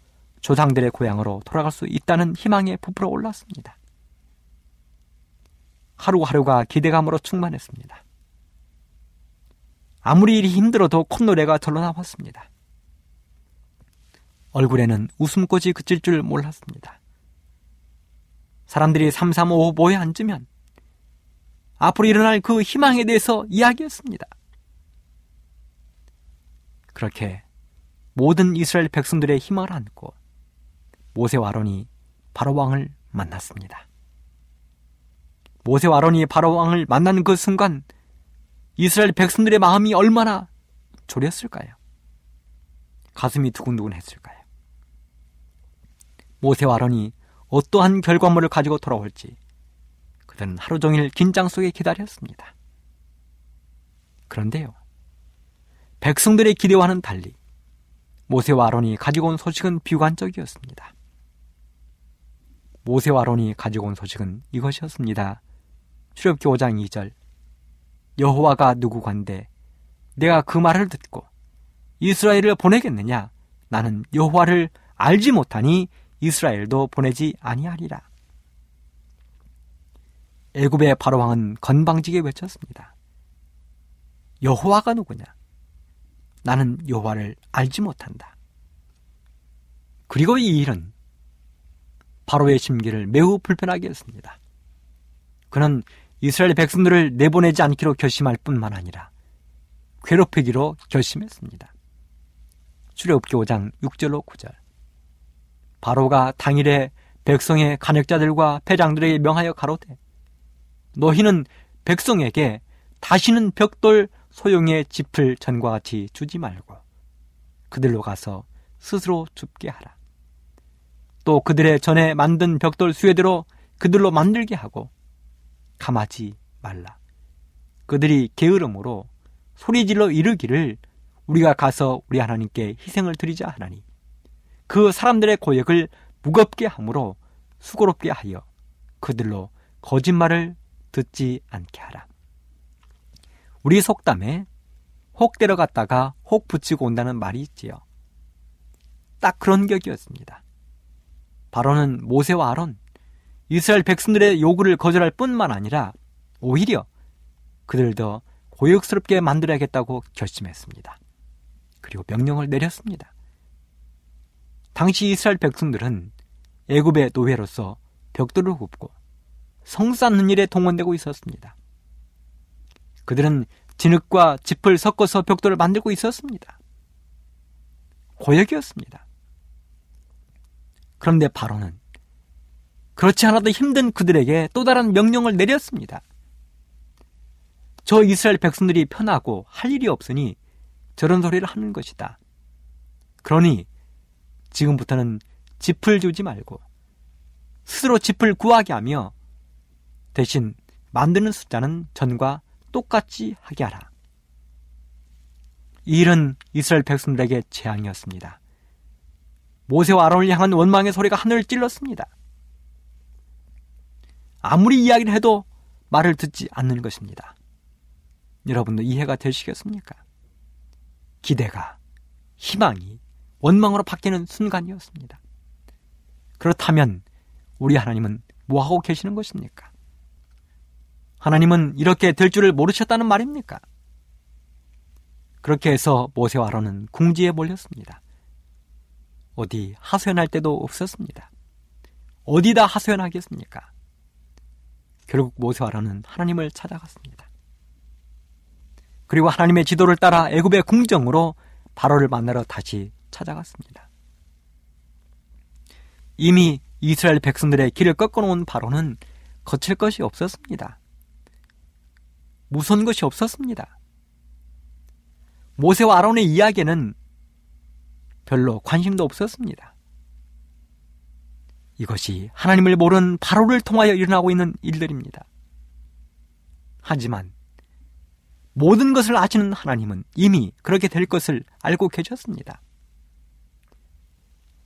조상들의 고향으로 돌아갈 수 있다는 희망에 부풀어 올랐습니다. 하루하루가 기대감으로 충만했습니다. 아무리 일이 힘들어도 콧노래가 절로 나왔습니다. 얼굴에는 웃음꽃이 그칠 줄 몰랐습니다. 사람들이 삼삼오오 모여 앉으면 앞으로 일어날 그 희망에 대해서 이야기했습니다. 그렇게 모든 이스라엘 백성들의 희망을 안고 모세와 아론이 바로 왕을 만났습니다. 모세와 아론이 바로 왕을 만나는 그 순간 이스라엘 백성들의 마음이 얼마나 졸였을까요? 가슴이 두근두근 했을까요? 모세와 아론이 어떠한 결과물을 가지고 돌아올지 그들은 하루 종일 긴장 속에 기다렸습니다. 그런데요. 백성들의 기대와는 달리 모세와 아론이 가지고 온 소식은 비관적이었습니다. 모세와 아론이 가지고 온 소식은 이것이었습니다. 출애굽기 5장 2절 여호와가 누구관데 내가 그 말을 듣고 이스라엘을 보내겠느냐 나는 여호와를 알지 못하니 이스라엘도 보내지 아니하리라. 애굽의 바로 왕은 건방지게 외쳤습니다. 여호와가 누구냐? 나는 여호와를 알지 못한다. 그리고 이 일은 바로의 심기를 매우 불편하게 했습니다. 그는 이스라엘 백성들을 내보내지 않기로 결심할 뿐만 아니라 괴롭히기로 결심했습니다. 출애굽기 5장 6절로 9절. 바로가 당일에 백성의 간역자들과 패장들에게 명하여 가로되 너희는 백성에게 다시는 벽돌 소용의 짚을 전과 같이 주지 말고 그들로 가서 스스로 줍게 하라. 또 그들의 전에 만든 벽돌 수혜대로 그들로 만들게 하고 감하지 말라. 그들이 게으름으로 소리질러 이르기를 우리가 가서 우리 하나님께 희생을 드리자 하나니 그 사람들의 고역을 무겁게 함으로 수고롭게 하여 그들로 거짓말을 듣지 않게 하라. 우리 속담에 혹 데려갔다가 혹 붙이고 온다는 말이 있지요. 딱 그런 격이었습니다. 바로는 모세와 아론, 이스라엘 백성들의 요구를 거절할 뿐만 아니라 오히려 그들도 고역스럽게 만들어야겠다고 결심했습니다. 그리고 명령을 내렸습니다. 당시 이스라엘 백성들은 애굽의 노예로서 벽돌을 굽고 성 쌓는 일에 동원되고 있었습니다. 그들은 진흙과 짚을 섞어서 벽돌을 만들고 있었습니다. 고역이었습니다. 그런데 바로는 그렇지 않아도 힘든 그들에게 또 다른 명령을 내렸습니다. 저 이스라엘 백성들이 편하고 할 일이 없으니 저런 소리를 하는 것이다. 그러니 지금부터는 짚을 주지 말고 스스로 짚을 구하게 하며 대신 만드는 숫자는 전과 똑같이 하게 하라. 이 일은 이스라엘 백성들에게 재앙이었습니다. 모세와 아론을 향한 원망의 소리가 하늘을 찔렀습니다. 아무리 이야기를 해도 말을 듣지 않는 것입니다. 여러분도 이해가 되시겠습니까? 기대가, 희망이 원망으로 바뀌는 순간이었습니다. 그렇다면 우리 하나님은 뭐하고 계시는 것입니까? 하나님은 이렇게 될 줄을 모르셨다는 말입니까? 그렇게 해서 모세와 아론은 궁지에 몰렸습니다. 어디 하소연할 때도 없었습니다. 어디다 하소연하겠습니까? 결국 모세와 아론은 하나님을 찾아갔습니다. 그리고 하나님의 지도를 따라 애굽의 궁정으로 바로를 만나러 다시 찾아갔습니다. 이미 이스라엘 백성들의 길을 꺾어놓은 바로는 거칠 것이 없었습니다. 무서운 것이 없었습니다. 모세와 아론의 이야기는 별로 관심도 없었습니다. 이것이 하나님을 모르는 바로를 통하여 일어나고 있는 일들입니다. 하지만 모든 것을 아시는 하나님은 이미 그렇게 될 것을 알고 계셨습니다.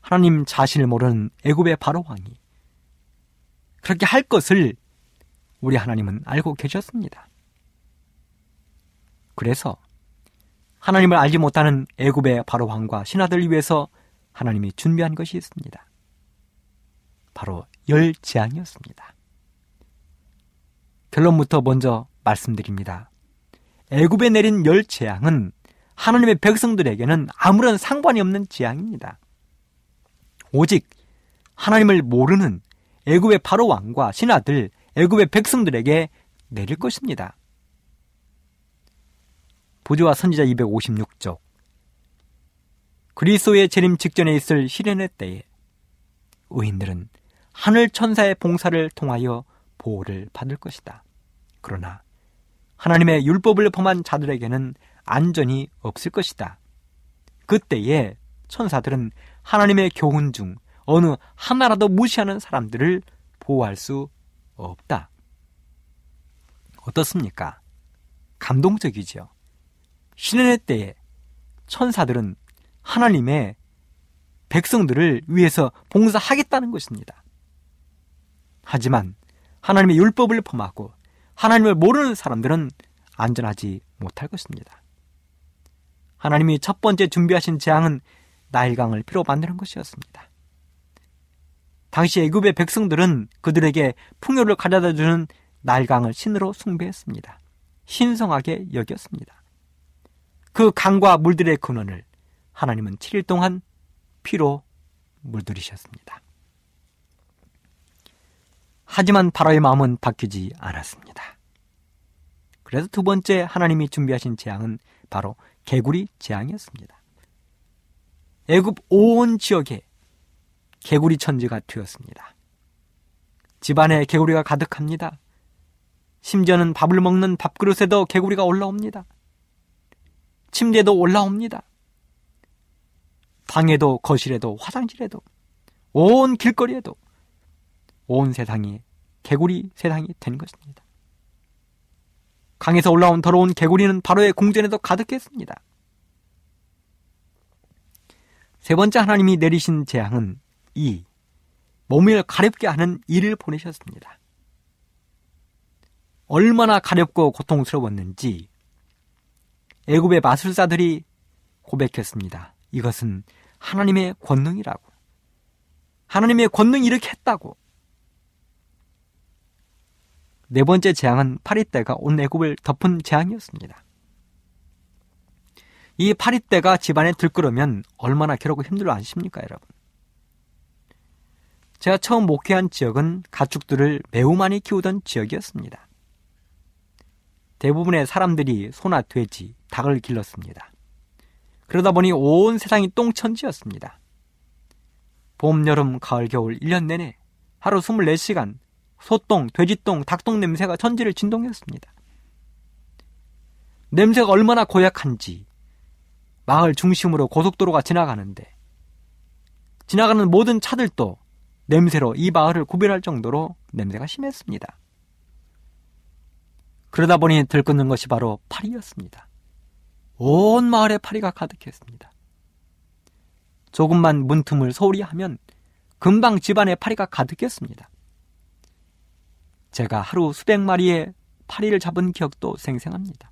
하나님 자신을 모르는 애굽의 바로 왕이 그렇게 할 것을 우리 하나님은 알고 계셨습니다. 그래서 하나님을 알지 못하는 애굽의 바로 왕과 신하들을 위해서 하나님이 준비한 것이 있습니다. 바로 열 재앙이었습니다. 결론부터 먼저 말씀드립니다. 애굽에 내린 열 재앙은 하나님의 백성들에게는 아무런 상관이 없는 재앙입니다. 오직 하나님을 모르는 애굽의 바로 왕과 신하들, 애굽의 백성들에게 내릴 것입니다. 부조와 선지자 256쪽 그리스도의 재림 직전에 있을 시련의 때에 의인들은 하늘 천사의 봉사를 통하여 보호를 받을 것이다. 그러나 하나님의 율법을 범한 자들에게는 안전이 없을 것이다. 그때에 천사들은 하나님의 교훈 중 어느 하나라도 무시하는 사람들을 보호할 수 없다. 어떻습니까? 감동적이죠. 신의 때에 천사들은 하나님의 백성들을 위해서 봉사하겠다는 것입니다. 하지만 하나님의 율법을 범하고 하나님을 모르는 사람들은 안전하지 못할 것입니다. 하나님이 첫 번째 준비하신 재앙은 나일강을 피로 만드는 것이었습니다. 당시 애굽의 백성들은 그들에게 풍요를 가져다 주는 나일강을 신으로 숭배했습니다. 신성하게 여겼습니다. 그 강과 물들의 근원을 하나님은 7일 동안 피로 물들이셨습니다. 하지만 바로의 마음은 바뀌지 않았습니다. 그래서 두 번째 하나님이 준비하신 재앙은 바로 개구리 재앙이었습니다. 애굽 온 지역에 개구리 천지가 튀었습니다. 집안에 개구리가 가득합니다. 심지어는 밥을 먹는 밥그릇에도 개구리가 올라옵니다. 침대도 올라옵니다. 방에도 거실에도 화장실에도 온 길거리에도 온 세상이 개구리 세상이 된 것입니다. 강에서 올라온 더러운 개구리는 바로의 궁전에도 가득했습니다. 세 번째 하나님이 내리신 재앙은 이 몸을 가렵게 하는 이를 보내셨습니다. 얼마나 가렵고 고통스러웠는지 애굽의 마술사들이 고백했습니다. 이것은 하나님의 권능이라고. 하나님의 권능이 이렇게 했다고. 네 번째 재앙은 파리떼가 온 애굽을 덮은 재앙이었습니다. 이 파리떼가 집안에 들끓으면 얼마나 괴롭고 힘들어 아십니까, 여러분? 제가 처음 목회한 지역은 가축들을 매우 많이 키우던 지역이었습니다. 대부분의 사람들이 소나 돼지, 닭을 길렀습니다. 그러다 보니 온 세상이 똥천지였습니다. 봄, 여름, 가을, 겨울 1년 내내 하루 24시간 소똥, 돼지똥, 닭똥 냄새가 천지를 진동했습니다. 냄새가 얼마나 고약한지 마을 중심으로 고속도로가 지나가는데 지나가는 모든 차들도 냄새로 이 마을을 구별할 정도로 냄새가 심했습니다. 그러다 보니 들끓는 것이 바로 파리였습니다. 온 마을에 파리가 가득했습니다. 조금만 문틈을 소홀히 하면 금방 집안에 파리가 가득했습니다. 제가 하루 수백 마리의 파리를 잡은 기억도 생생합니다.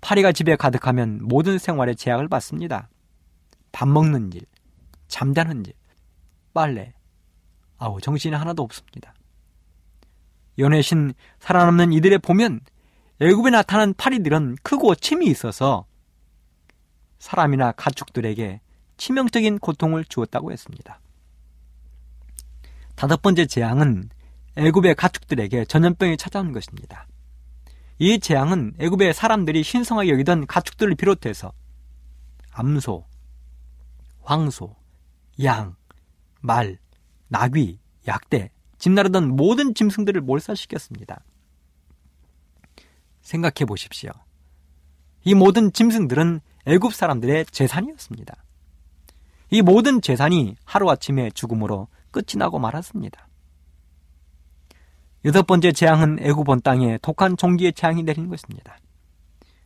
파리가 집에 가득하면 모든 생활에 제약을 받습니다. 밥 먹는 일, 잠자는 일, 빨래. 아우, 정신이 하나도 없습니다. 연애신 살아남는 이들에 보면 애굽에 나타난 파리들은 크고 침이 있어서 사람이나 가축들에게 치명적인 고통을 주었다고 했습니다. 다섯 번째 재앙은 애굽의 가축들에게 전염병이 찾아온 것입니다. 이 재앙은 애굽의 사람들이 신성하게 여기던 가축들을 비롯해서 암소, 황소, 양, 말, 나귀, 약대, 집 나르던 모든 짐승들을 몰살시켰습니다. 생각해 보십시오. 이 모든 짐승들은 애굽 사람들의 재산이었습니다. 이 모든 재산이 하루아침에 죽음으로 끝이 나고 말았습니다. 여섯 번째 재앙은 애굽 온 땅에 독한 종기의 재앙이 내리는 것입니다.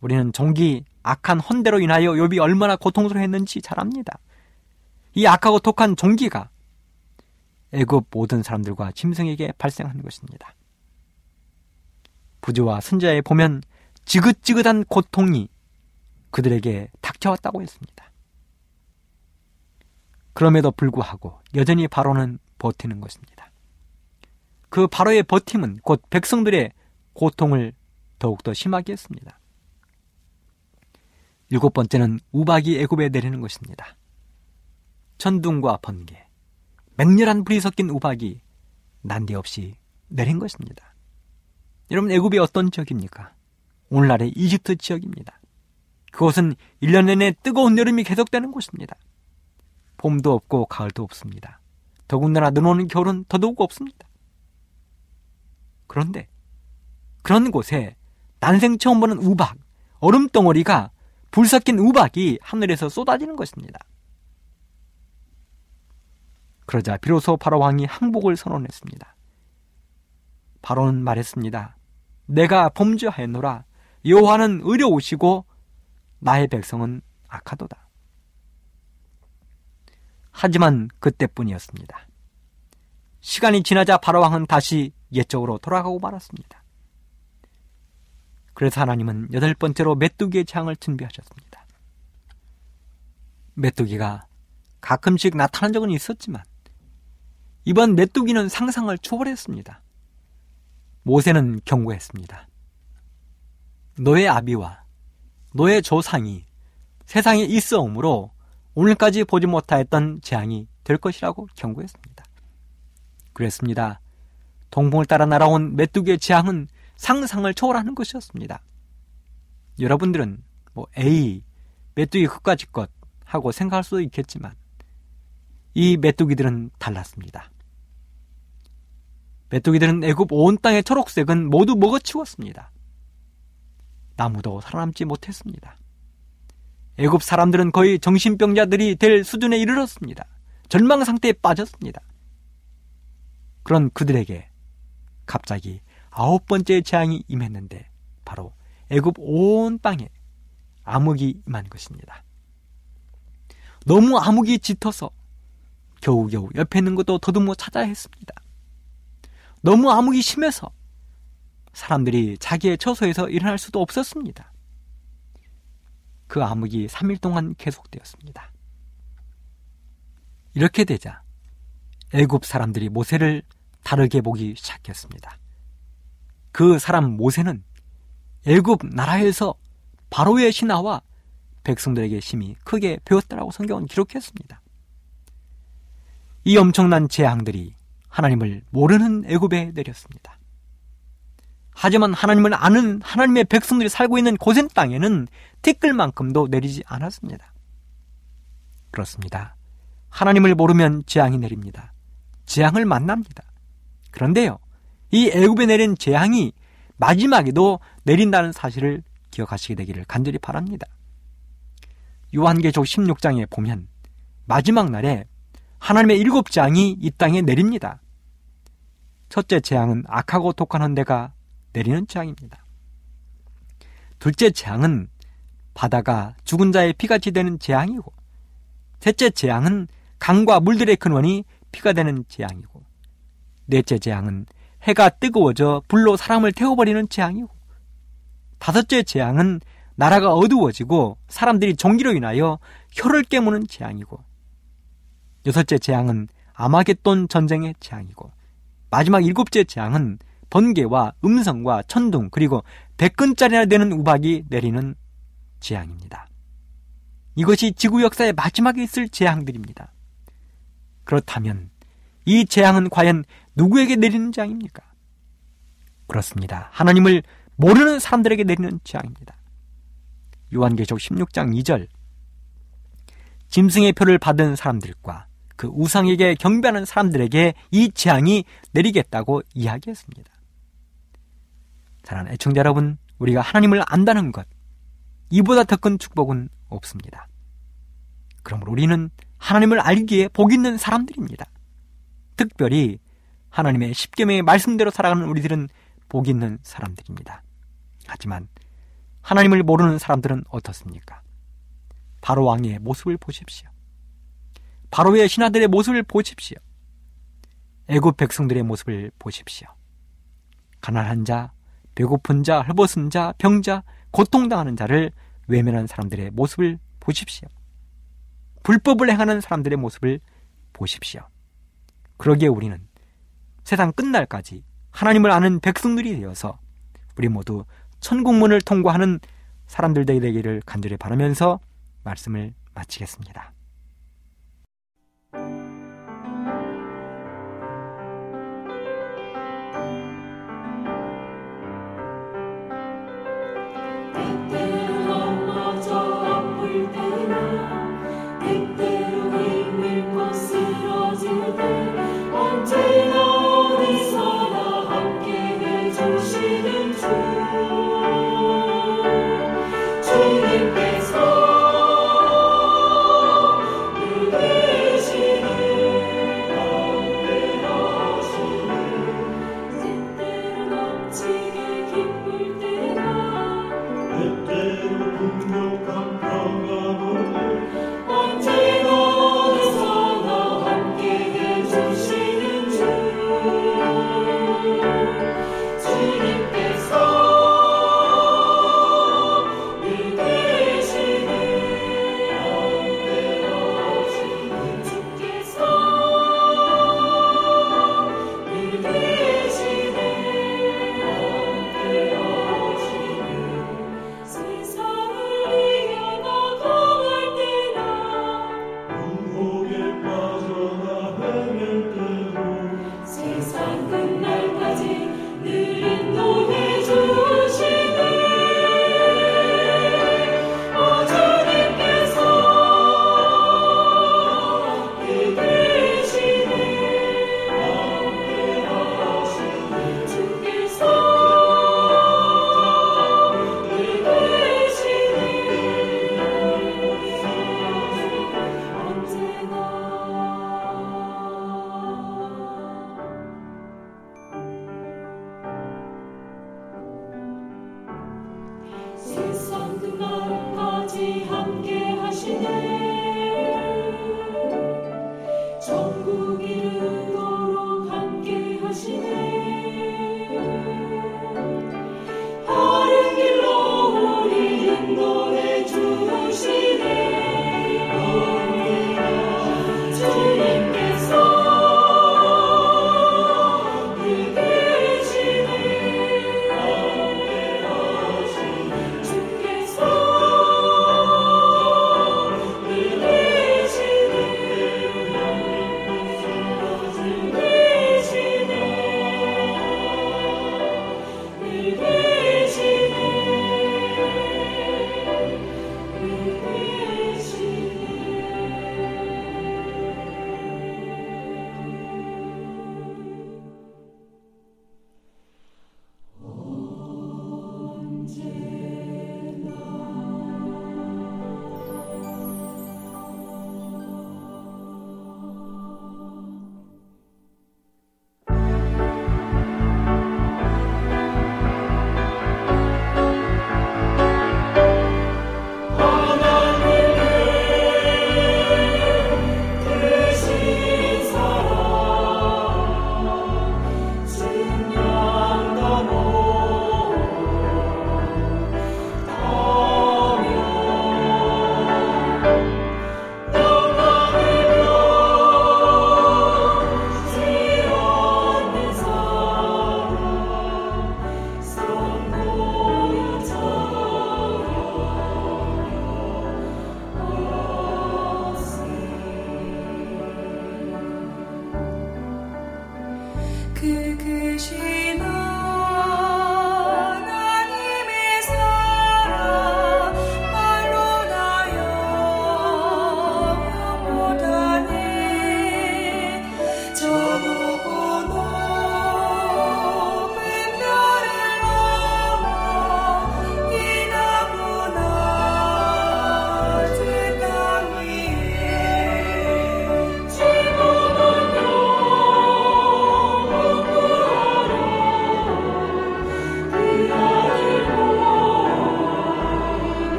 우리는 종기 악한 헌대로 인하여 욥이 얼마나 고통스러워했는지 잘 압니다. 이 악하고 독한 종기가 애굽 모든 사람들과 짐승에게 발생하는 것입니다. 부지와 선자에 보면 지긋지긋한 고통이 그들에게 닥쳐왔다고 했습니다. 그럼에도 불구하고 여전히 바로는 버티는 것입니다. 그 바로의 버팀은 곧 백성들의 고통을 더욱더 심하게 했습니다. 일곱 번째는 우박이 애굽에 내리는 것입니다. 천둥과 번개, 맹렬한 불이 섞인 우박이 난데없이 내린 것입니다. 여러분 애굽이 어떤 지역입니까? 오늘날의 이집트 지역입니다. 그것은 1년 내내 뜨거운 여름이 계속되는 곳입니다. 봄도 없고 가을도 없습니다. 더군다나 눈오는 겨울은 더더욱 없습니다. 그런데 그런 곳에 난생 처음 보는 우박, 얼음 덩어리가 불 섞인 우박이 하늘에서 쏟아지는 것입니다. 그러자 비로소 바로 왕이 항복을 선언했습니다. 바로는 말했습니다. 내가 범죄하였노라. 여호와는 의로우시고 나의 백성은 악하도다. 하지만 그때뿐이었습니다. 시간이 지나자 바로왕은 다시 옛적으로 돌아가고 말았습니다. 그래서 하나님은 여덟 번째로 메뚜기의 장을 준비하셨습니다. 메뚜기가 가끔씩 나타난 적은 있었지만 이번 메뚜기는 상상을 초월했습니다. 모세는 경고했습니다. 너의 아비와 너의 조상이 세상에 있어오므로 오늘까지 보지 못하였던 재앙이 될 것이라고 경고했습니다. 그랬습니다. 동봉을 따라 날아온 메뚜기의 재앙은 상상을 초월하는 것이었습니다. 여러분들은 뭐 A, 메뚜기 끝까지 것 하고 생각할 수도 있겠지만 이 메뚜기들은 달랐습니다. 메뚜기들은 애굽 온 땅의 초록색은 모두 먹어치웠습니다. 나무도 살아남지 못했습니다. 애굽 사람들은 거의 정신병자들이 될 수준에 이르렀습니다. 절망 상태에 빠졌습니다. 그런 그들에게 갑자기 아홉 번째 재앙이 임했는데 바로 애굽 온 땅에 암흑이 임한 것입니다. 너무 암흑이 짙어서 겨우겨우 옆에 있는 것도 더듬어 찾아야 했습니다. 너무 암흑이 심해서 사람들이 자기의 처소에서 일어날 수도 없었습니다. 그 암흑이 3일 동안 계속되었습니다. 이렇게 되자 애굽 사람들이 모세를 다르게 보기 시작했습니다. 그 사람 모세는 애굽 나라에서 바로의 신하와 백성들에게 심히 크게 배웠다라고 성경은 기록했습니다. 이 엄청난 재앙들이 하나님을 모르는 애굽에 내렸습니다. 하지만 하나님을 아는 하나님의 백성들이 살고 있는 고센 땅에는 티끌만큼도 내리지 않았습니다. 그렇습니다. 하나님을 모르면 재앙이 내립니다. 재앙을 만납니다. 그런데요, 이 애굽에 내린 재앙이 마지막에도 내린다는 사실을 기억하시게 되기를 간절히 바랍니다. 요한계적 16장에 보면 마지막 날에 하나님의 일곱 재앙이 이 땅에 내립니다. 첫째 재앙은 악하고 독한 헌대가 내리는 재앙입니다. 둘째 재앙은 바다가 죽은 자의 피같이 되는 재앙이고 셋째 재앙은 강과 물들의 근원이 피가 되는 재앙이고 넷째 재앙은 해가 뜨거워져 불로 사람을 태워버리는 재앙이고 다섯째 재앙은 나라가 어두워지고 사람들이 종기로 인하여 혀를 깨무는 재앙이고 여섯째 재앙은 아마겟돈 전쟁의 재앙이고 마지막 일곱째 재앙은 번개와 음성과 천둥 그리고 백근짜리나 되는 우박이 내리는 재앙입니다. 이것이 지구 역사의 마지막에 있을 재앙들입니다. 그렇다면 이 재앙은 과연 누구에게 내리는 재앙입니까? 그렇습니다. 하나님을 모르는 사람들에게 내리는 재앙입니다. 요한계적 16장 2절 짐승의 표를 받은 사람들과 그 우상에게 경배하는 사람들에게 이 재앙이 내리겠다고 이야기했습니다. 사랑하는 애청자 여러분, 우리가 하나님을 안다는 것, 이보다 더 큰 축복은 없습니다. 그러므로 우리는 하나님을 알기에 복 있는 사람들입니다. 특별히 하나님의 십계명의 말씀대로 살아가는 우리들은 복 있는 사람들입니다. 하지만 하나님을 모르는 사람들은 어떻습니까? 바로 왕의 모습을 보십시오. 바로의 신하들의 모습을 보십시오. 애굽 백성들의 모습을 보십시오. 가난한 자, 배고픈 자, 헐벗은 자, 병자, 고통당하는 자를 외면한 사람들의 모습을 보십시오. 불법을 행하는 사람들의 모습을 보십시오. 그러기에 우리는 세상 끝날까지 하나님을 아는 백성들이 되어서 우리 모두 천국문을 통과하는 사람들 되기를 간절히 바라면서 말씀을 마치겠습니다.